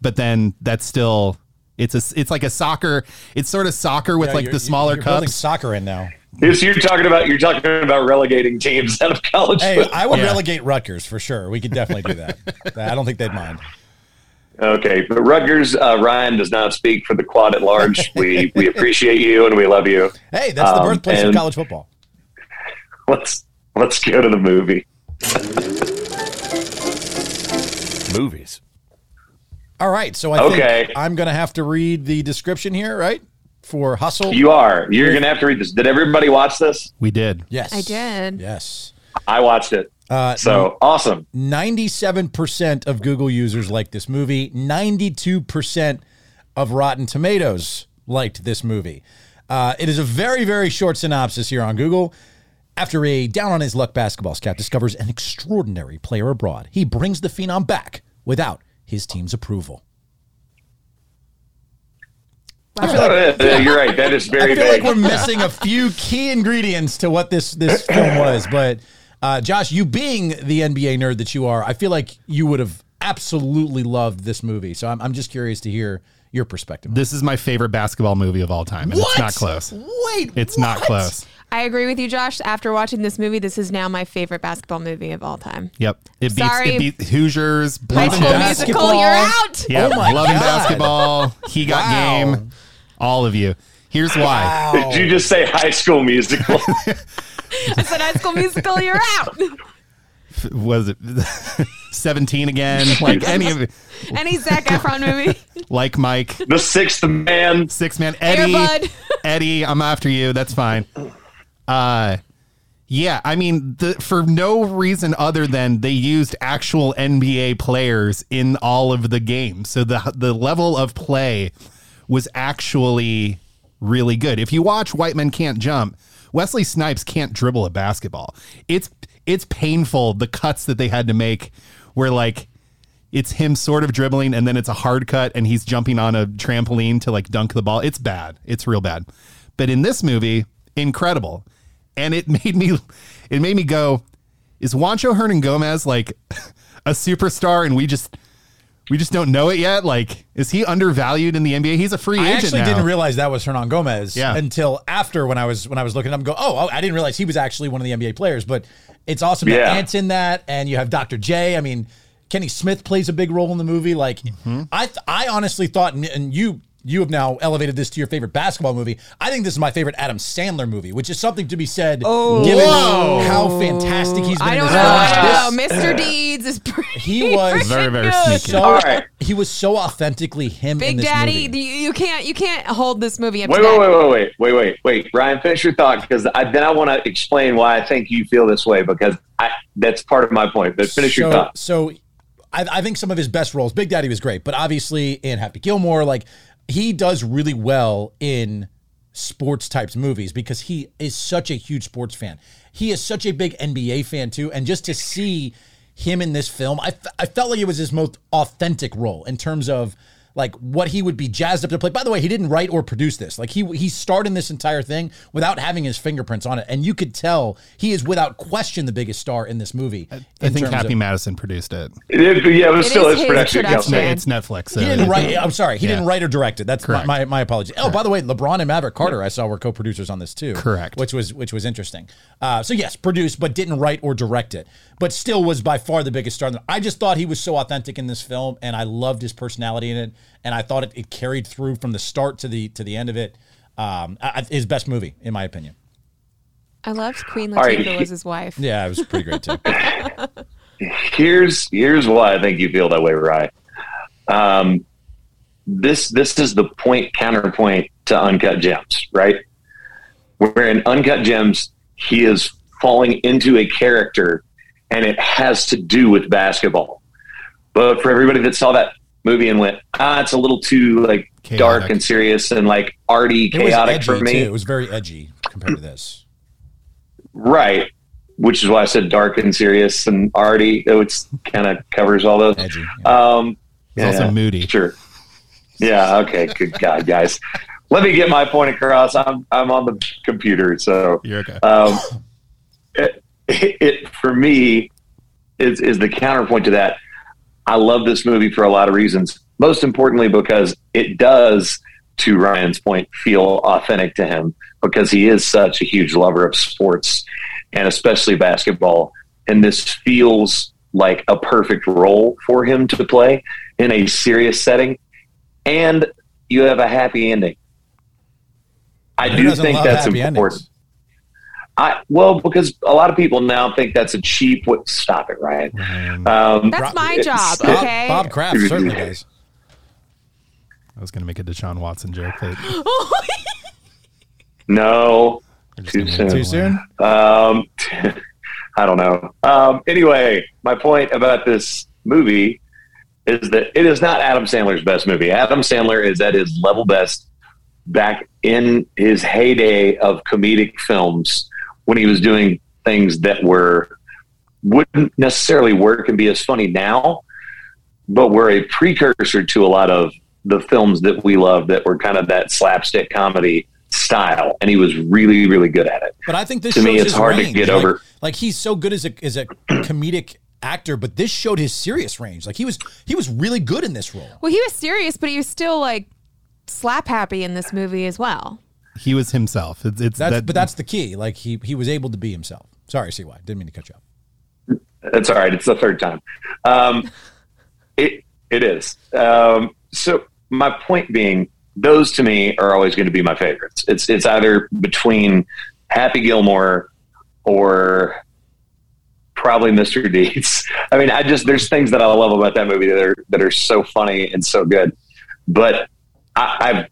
but then that's still it's a it's like a soccer, it's sort of soccer with Yeah, like the smaller you're cups. soccer in now. Yes, you're talking about you're talking about relegating teams out of college. Hey, football. I would Yeah. relegate Rutgers for sure. We could definitely do <laughs> that. I don't think they'd mind. Okay, but Rutgers, uh, Ryan does not speak for the quad at large. <laughs> we we appreciate you and we love you. Hey, that's the Um, birthplace of college football. <laughs> Let's let's go to the movie. Movies. All right, so I Okay. think I'm going to have to read the description here, right? For Hustle. You are. You're gonna have to read this. Did everybody watch this? We did. yes. I did. Yes. I watched it. Uh, So awesome. 97% of Google users liked this movie. 92% of Rotten Tomatoes liked this movie. Uh, it is a very, very short synopsis here on Google. After a down on his luck basketball scout discovers an extraordinary player abroad, he brings the phenom back without his team's approval. <laughs> Yeah, yeah, you're right. That is <laughs> very. I feel vague. like we're missing a few key ingredients to what this this <laughs> film was. But uh, Josh, you being the NBA nerd that you are, I feel like you would have absolutely loved this movie. So I'm, I'm just curious to hear your perspective. This is my favorite basketball movie of all time, and it's not close. Wait, It's not close. I agree with you, Josh. After watching this movie, this is now my favorite basketball movie of all time. Yep, it beats Sorry. it beats Hoosiers, High Blazing School Musical, basketball. you're out. Yeah, Oh my loving God. basketball. He got Wow. game. All of you. Here's why. Did you just say High School Musical? <laughs> I said High School Musical, you're out. Was it <laughs> 17 again? <laughs> Like any of it. Any Zac Efron movie. Like Mike, the Sixth Man. six man Eddie. Bud. Eddie, I'm after you. That's fine. Uh yeah, I mean, the, for no reason other than they used actual NBA players in all of the games, so the the level of play was actually really good. If you watch White Men Can't Jump, Wesley Snipes can't dribble a basketball. It's it's painful the cuts that they had to make, where like it's him sort of dribbling and then it's a hard cut and he's jumping on a trampoline to like dunk the ball. It's bad. It's real bad. But in this movie, incredible. And it <laughs> made me it made me go, is Juancho Hernangomez like <laughs> a superstar and we just we just don't know it yet? Like, is he undervalued in the NBA? He's a free agent. I actually now. didn't realize that was Hernangomez Yeah. until after when I was when I was looking at him. Go, oh, I didn't realize he was actually one of the NBA players. But it's awesome that Yeah. Ant's in that, and you have Dr. J. I mean, Kenny Smith plays a big role in the movie. Like, Mm-hmm. I th- I honestly thought, and- and you you have now elevated this to your favorite basketball movie. I think this is my favorite Adam Sandler movie, which is something to be said oh. given Whoa. how fantastic he's been. I don't know. film. I This- don't know. Mr. Deeds is pretty. He was Very, very good. sneaky. so All right. he was so authentically him in Big this Daddy, movie. you, you can't you can't hold this movie up Wait, to wait, that. wait, wait, wait, wait, wait, wait. Ryan, finish your thought because I, then I want to explain why I think you feel this way because I, that's part of my point. But finish your so, thought. So I, I think some of his best roles, Big Daddy was great, but obviously in Happy Gilmore, like he does really well in sports types movies because he is such a huge sports fan. He is such a big NBA fan too, and just to see him in this film, I, f- I felt like it was his most authentic role in terms of like what he would be jazzed up to play. By the way, he didn't write or produce this. Like he he starred in this entire thing without having his fingerprints on it, and you could tell he is without question the biggest star in this movie. I in think terms Happy of- Madison produced it. It- yeah, it was It still is his his production. production. company. It's Netflix. So He didn't write. I'm sorry. He Yeah. didn't write or direct it. That's my, my, my apology. Oh, by the way, LeBron and Maverick Carter, I saw were co-producers on this too. Correct. Which was which was interesting. Uh, so yes, produced but didn't write or direct it, but still was by far the biggest star. I just thought he was so authentic in this film, and I loved his personality in it, and I thought it, it carried through from the start to the to the end of it. Um, I, I- his best movie, in my opinion. I loved Queen All right. Latifah was his wife. Yeah, it was pretty great too. <laughs> here's here's why I think you feel that way, Ryan. Um, this this is the point counterpoint to Uncut Gems, right? Where in Uncut Gems he is falling into a character, and it has to do with basketball. But for everybody that saw that movie and went, ah, it's a little too like dark and serious and like arty, chaotic for me. too. It was very edgy compared to this. Right. Which is why I said dark and serious and arty. It kind of covers all those. Edgy. yeah. Um, It's also moody. Sure. Yeah. Okay. Good God, guys. Let me get my point across. I'm I'm on the computer, so You're okay. um, it, it for me is is the counterpoint to that. I love this movie for a lot of reasons. Most importantly, because it does, to Ryan's point, feel authentic to him because he is such a huge lover of sports and especially basketball. And this feels like a perfect role for him to play in a serious setting. And you have a happy ending. I Who do think that's important. endings? I well, because a lot of people now think that's a cheap. What? Stop it, Ryan. Um, That's my job, Bob- okay? Bob Kraft certainly does. I was going to make a Deshaun Watson joke. But <laughs> no, Too soon. Too soon? Um, <laughs> I don't know. Um, anyway, my point about this movie is that it is not Adam Sandler's best movie. Adam Sandler is at his level best back in his heyday of comedic films when he was doing things that were wouldn't necessarily work and be as funny now, but were a precursor to a lot of the films that we love that were kind of that slapstick comedy style, and he was really, really good at it. But I think this To me, it's his hard to get Like- over. Like he's so good as a as a comedic actor, but this showed his serious range. Like he was he was really good in this role. Well, he was serious, but he was still like slap happy in this movie as well. He was himself. It's, it's That's that, but that's the key. Like he he was able to be himself. Sorry, CY. Didn't mean to cut you off. That's all right. It's the third time. Um, it it is. Um, so my point being, those to me are always going to be my favorites. It's it's either between Happy Gilmore or probably Mr. Deeds. <laughs> I mean, I just there's things that I love about that movie that are that are so funny and so good. But I, I've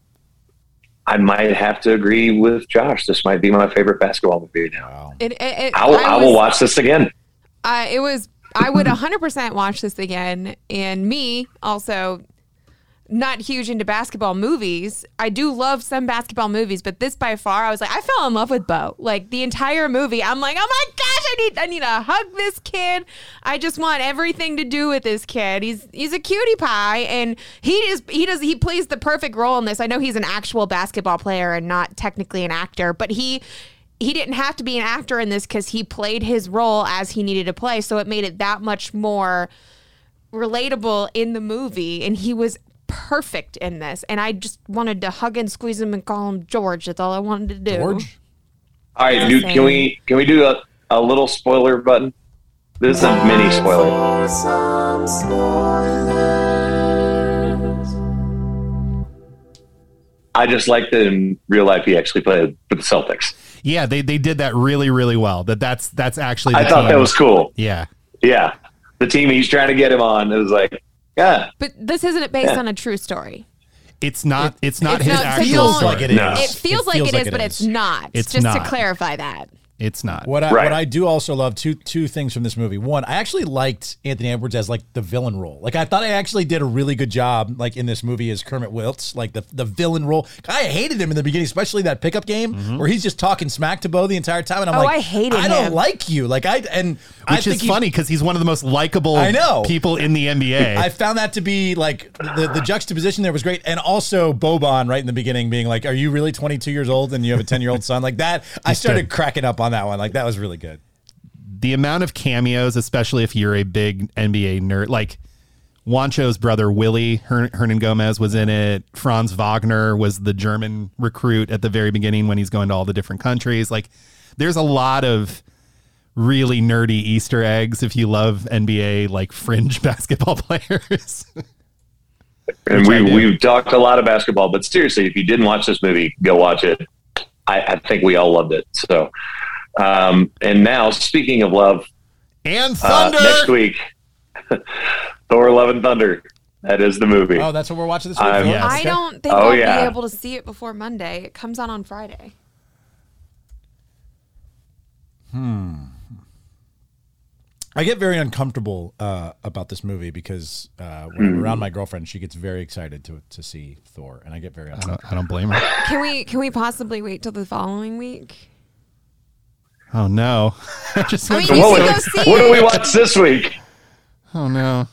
I might have to agree with Josh. This might be my favorite basketball movie now. It, it, it, I will, I will watch this again. I it was I would 100% watch this again and me also not huge into basketball movies. I do love some basketball movies, but this by far I was like I fell in love with Bo. Like the entire movie, I'm like, "Oh my gosh, I need I need to hug this kid. I just want everything to do with this kid. He's he's a cutie pie and he is he does he plays the perfect role in this. I know he's an actual basketball player and not technically an actor, but he he didn't have to be an actor in this because he played his role as he needed to play. So it made it that much more relatable in the movie. And he was perfect in this. And I just wanted to hug and squeeze him and call him George. That's all I wanted to do. George. All right, dude, can we can we do a, a little spoiler button? This is a mini spoiler. I just like that in real life he actually played for the Celtics. yeah, they, they did that really, really well. That that's that's actually. The I thought team. that was cool. Yeah, Yeah, the team he's trying to get him on it was like, yeah, But this isn't based Yeah. on a true story. it's not. it's not it's his not- so actual. don't- like it is. No. It feels like it is, but it's not. It's just to clarify that. It's not. What I Right. what I do also love two two things from this movie. One, I actually liked Anthony Edwards as like the villain role. Like I thought I actually did a really good job like in this movie as Kermit Wilts, like the the villain role. I hated him in the beginning, especially that pickup game mm-hmm. where he's just talking smack to Bo the entire time, and I'm Oh, like, I hated I don't him. like you. Like I and I Which think is funny because he's one of the most likable I know. people in the NBA. <laughs> I found that to be like the, the juxtaposition there was great. And also Boban right in the beginning being like, Are you really 22 years old and you have a 10 year old son? Like that, I started cracking up on that one. Like that was really good. the amount of cameos, especially if you're a big NBA nerd, like Juancho's brother Willy Her- Hernangomez was in it. Franz Wagner was the German recruit at the very beginning when he's going to all the different countries. Like, there's a lot of really nerdy Easter eggs if you love NBA like fringe <laughs> basketball players. and we, we've talked a lot of basketball, but seriously, if you didn't watch this movie, go watch it. I, I think we all loved it. So, um, and now speaking of love, and uh, Thunder. next week, <laughs> Thor: Love and Thunder. That is the movie. Oh, that's what we're watching this week. I'm- Yes. I don't think Oh, I'll yeah. be able to see it before Monday. It comes out on Friday. Hmm. I get very uncomfortable uh, about this movie because uh, when I'm around my girlfriend, she gets very excited to to see Thor, and I get very I don't, I don't blame her. Can we can we possibly wait till the following week? Oh no! <laughs> I just I mean, you what can go see what do we watch this week? oh no!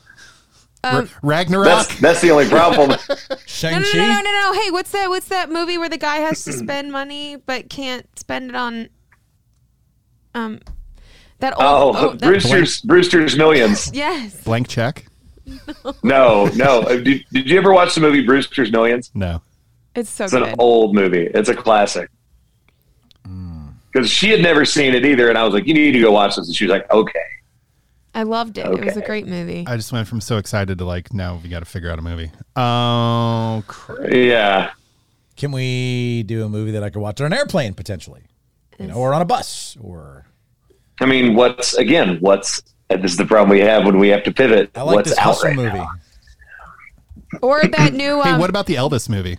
Um, Ra- Ragnarok. That's that's the only problem. No, <laughs> Shang no, no, no, no, no. Hey, what's that? What's that movie where the guy has to spend money but can't spend it on? Um, that old. Oh, that- Brewster's Brewster's Millions. <laughs> yes. Blank check. No, no. Uh, Did, did you ever watch the movie Brewster's Millions? No. It's so It's good. an old movie. It's a classic. Because she had never seen it either, and I was like, "You need to go watch this." And she was like, "Okay." I loved it. It was a great movie. I just went from so excited to like, now we got to figure out a movie. Oh, crap. Yeah. Can we do a movie that I could watch on an airplane potentially, you know, or on a bus, or I mean, what's again? What's this is the problem we have when we have to pivot. I like what's this out hustle right movie. now? Or that <laughs> new. Hey, Um, what about the Elvis movie?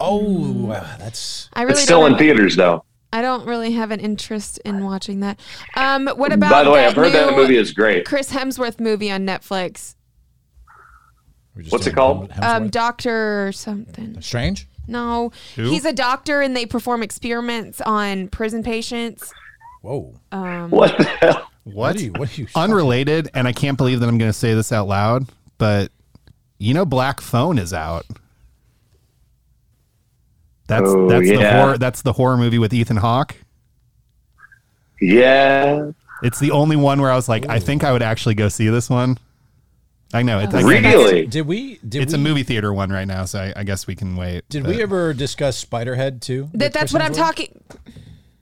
Oh, that's I really It's still in theaters, though. I don't really have an interest in watching that. Um, what about? By the way, I've heard that new movie is great. Chris Hemsworth movie on Netflix. What's it called? Um, Doctor something. Strange. No, Who? he's a doctor and they perform experiments on prison patients. Whoa. What the hell? What? What are you? What are you? Unrelated, and I can't believe that I'm going to say this out loud, but you know, Black Phone is out. That's Oh, that's the horror. That's the horror movie with Ethan Hawke. Yeah. It's the only one where I was like, I think I would actually go see this one. I know it's I Really? Did we? Did It's we, a movie theater one right now, so I, I guess we can wait. Did but- we ever discuss Spiderhead too? That, that's what I'm talking.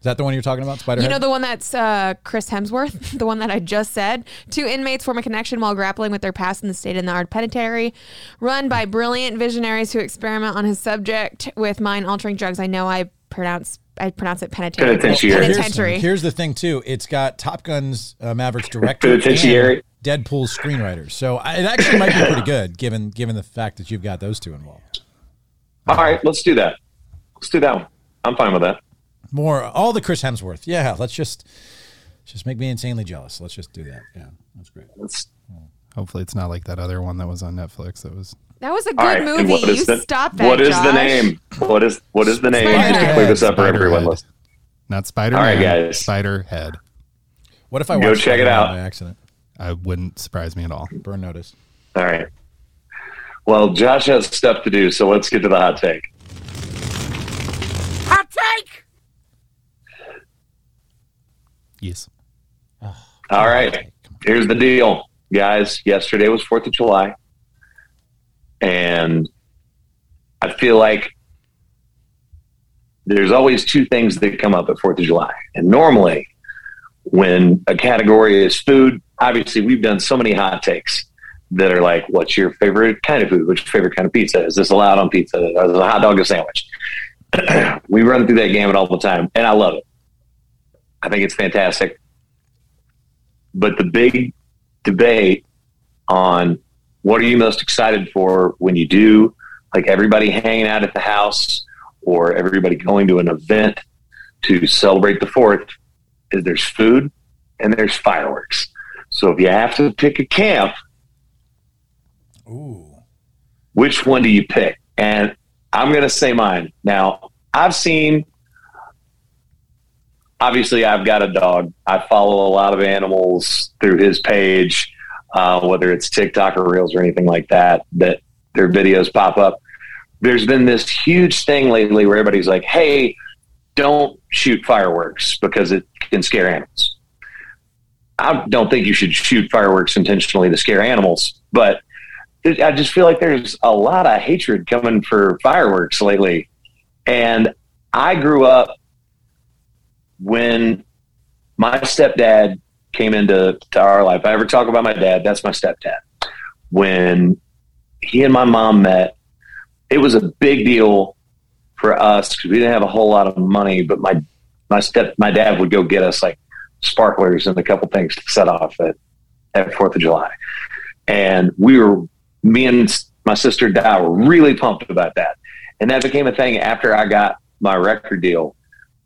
Is that the one you're talking about? Spiderhead. You know the one that's uh, Chris Hemsworth, <laughs> the one that I just said. Two inmates form a connection while grappling with their past in the state in the art penitentiary, run by brilliant visionaries who experiment on his subject with mind-altering drugs. I know I pronounce I pronounce it penitentiary. Penitentiary. Here's- Penitentiary. Here's, the thing too. It's got Top Gun's uh, Maverick's director Penitentiary. and Deadpool's screenwriter. So I, it actually might be pretty good, given given the fact that you've got those two involved. All right, let's do that. Let's do that one. I'm fine with that. More all the Chris Hemsworth. Yeah, let's just just make me insanely jealous. Let's just do that. Yeah, that's great. Let's, Hopefully, it's not like that other one that was on Netflix. That was that was a good all right. and movie. what is You the, stop that. What is the name? What is what is the name? Spiderhead. Just clear this up for everyone. Spiderhead. Listen. not Spider. All right, guys. Spider Head. What if I Go check it out. by accident? I wouldn't surprise me at all. Burn notice. All right. Well, Josh has stuff to do, so let's get to the hot take. Yes. All right. Here's the deal, guys. Yesterday was 4th of July. And I feel like there's always two things that come up at 4th of July. And normally, when a category is food, obviously we've done so many hot takes that are like, what's your favorite kind of food? What's your favorite kind of pizza? Is this allowed on pizza? Is a hot dog a sandwich? <clears throat> we run through that gamut all the time, and I love it. I think it's fantastic. But the big debate on what are you most excited for when you do, like everybody hanging out at the house or everybody going to an event to celebrate the fourth, is there's food and there's fireworks. So if you have to pick a camp, Ooh. which one do you pick? And I'm going to say mine. Now, I've seen, obviously, I've got a dog. I follow a lot of animals through his page, uh, whether it's TikTok or Reels or anything like that, that their videos pop up. There's been this huge thing lately where everybody's like, hey, don't shoot fireworks because it can scare animals. I don't think you should shoot fireworks intentionally to scare animals, but I just feel like there's a lot of hatred coming for fireworks lately. And I grew up when my stepdad came into to our life. If I ever talk about my dad, that's my stepdad. When he and my mom met, it was a big deal for us because we didn't have a whole lot of money, but my my step my dad would go get us like sparklers and a couple things to set off at at Fourth of July. And we were me and my sister Di were really pumped about that. And that became a thing after I got my record deal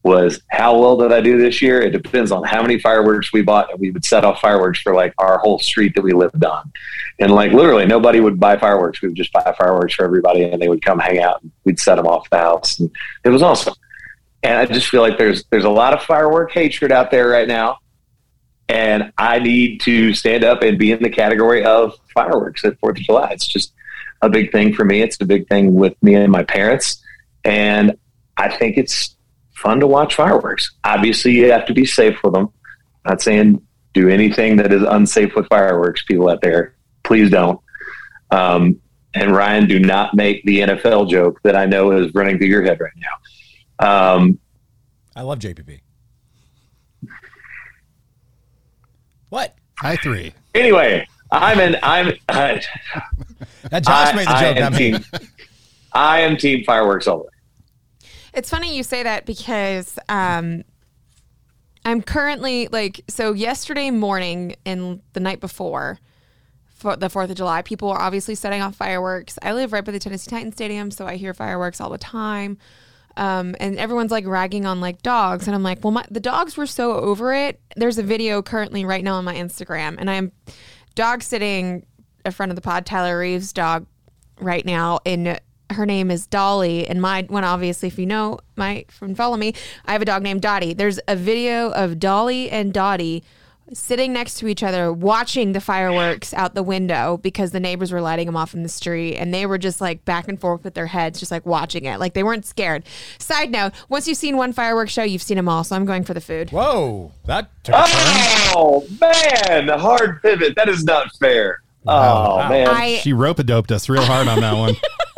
was how well did I do this year? It depends on how many fireworks we bought and we would set off fireworks for like our whole street that we lived on. And like literally nobody would buy fireworks. We would just buy fireworks for everybody and they would come hang out and we'd set them off the house. And it was awesome. And I just feel like there's there's a lot of firework hatred out there right now. And I need to stand up and be in the category of fireworks at Fourth of July. It's just a big thing for me. It's a big thing with me and my parents. And I think it's fun to watch fireworks. Obviously, you have to be safe with them. not saying do anything that is unsafe with fireworks, people out there. Please don't. Um, and Ryan, do not make the NFL joke that I know is running through your head right now. Um, I love JPP. What? I three. anyway, I'm in. I'm. Uh, <laughs> That Josh I, made the joke. I am, team. I am team fireworks all the way. It's funny you say that because um, I'm currently like so. Yesterday morning and the night before, for the Fourth of July, people were obviously setting off fireworks. I live right by the Tennessee Titans Stadium, so I hear fireworks all the time. Um, and everyone's like ragging on like dogs, and I'm like, well, my, the dogs were so over it. There's a video currently right now on my Instagram, and I'm dog sitting a friend of the pod, Tyler Reeves' dog, right now, and her name is Dolly, and my one obviously, if you know my from follow me, I have a dog named Dottie. There's a video of Dolly and Dottie sitting next to each other watching the fireworks out the window because the neighbors were lighting them off in the street and they were just like back and forth with their heads just like watching it like they weren't scared side note once you've seen one fireworks show you've seen them all so i'm going for the food Whoa, that took a turn. Oh man, the hard pivot. That is not fair. Wow. Oh man, I- She rope a doped us real hard on that one. <laughs>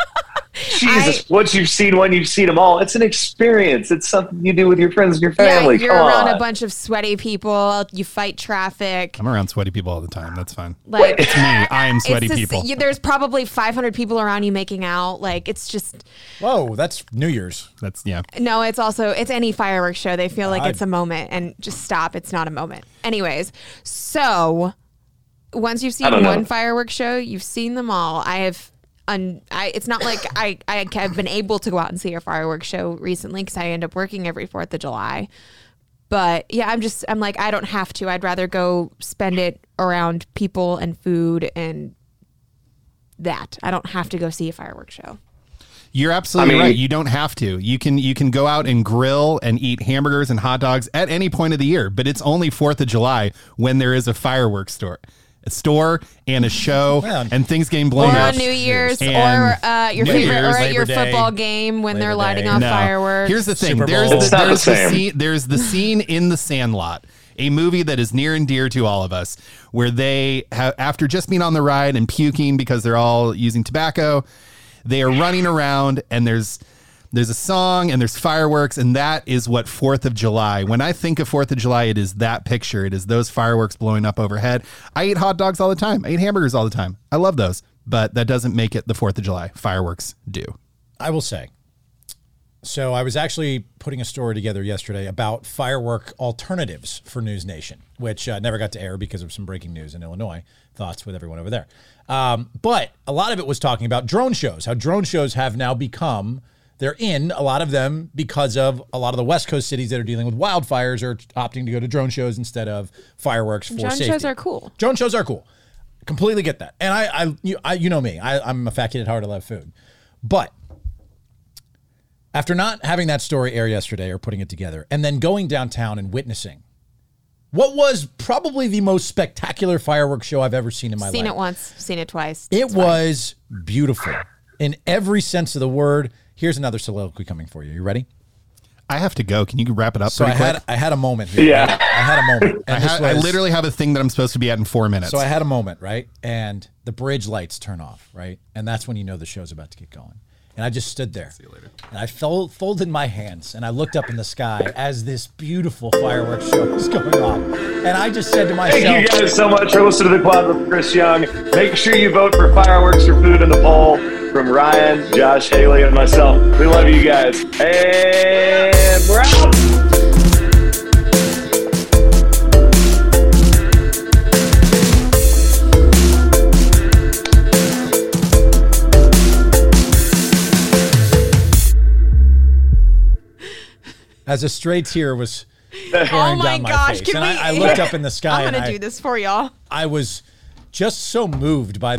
Jesus! Once you've seen one, you've seen them all. It's an experience. It's something you do with your friends and your family. yeah you're Come around on. a bunch of sweaty people you fight traffic I'm around sweaty people all the time. That's fine. like It's me. I am sweaty it's the- people. you- there's probably 500 people around you making out like it's just Whoa, that's New Year's. That's yeah. No, it's also it's any fireworks show. They feel like I- it's a moment and just stop. It's not a moment. Anyways, so once you've seen one fireworks show, you've seen them all. I have un, I it's not like I I have been able to go out and see a fireworks show recently cuz I end up working every 4th of July. But yeah, I'm just I'm like I don't have to. I'd rather go spend it around people and food and that. I don't have to go see a fireworks show. You're absolutely I mean- right. You don't have to. You can you can go out and grill and eat hamburgers and hot dogs at any point of the year, but it's only 4th of July when there is a fireworks store. A store and a show Yeah. and things getting or blown up. on New Year's, And or uh, your New favorite, Year's, or at your Labor Day, football game when they're lighting Day. off No. fireworks. Here's the thing. There's the, It's not the the, scene. There's the scene in The Sandlot, a movie that is near and dear to all of us, where they have after just being on the ride and puking because they're all using tobacco, they are running around and there's there's a song and there's fireworks and that is what Fourth of July. When I think of Fourth of July, it is that picture. It is those fireworks blowing up overhead. I eat hot dogs all the time. I eat hamburgers all the time. I love those, but that doesn't make it the Fourth of July. Fireworks do. I will say. So I was actually putting a story together yesterday about firework alternatives for News Nation, which uh, never got to air because of some breaking news in Illinois. Thoughts with everyone over there. Um, but a lot of it was talking about drone shows, how drone shows have now become, they're in, a lot of them, because of a lot of the West Coast cities that are dealing with wildfires are opting to go to drone shows instead of fireworks for Drone safety. shows are cool. Drone shows are cool. Completely get that. And I, I, you, I, you know me, I, I'm a fat kid at heart. I love food. But after not having that story air yesterday or putting it together, and then going downtown and witnessing what was probably the most spectacular fireworks show I've ever seen in my seen life. Seen it once, seen it twice. It fine. was beautiful in every sense of the word. Here's another soliloquy coming for you. You ready? I have to go. Can you wrap it up So I pretty quick? had I had a moment here. Yeah. right? I had a moment. <laughs> I, And this ha- I literally have a thing that I'm supposed to be at in four minutes. So I had a moment, right? And the bridge lights turn off, right? And that's when you know the show's about to get going. And I just stood there. See you later. And I fold, folded my hands and I looked up in the sky as this beautiful fireworks show was going on. And I just said to myself, Thank you guys so much for listening to the Quad with Chris Young. Make sure you vote for fireworks for food in the poll from Ryan, Josh, Haley, and myself. We love you guys. And we're out. As a stray tear was <laughs> Oh pouring my down my gosh! face. Can and we? I, I looked up in the <laughs> sky I'm and gonna I, do this for y'all. I was just so moved by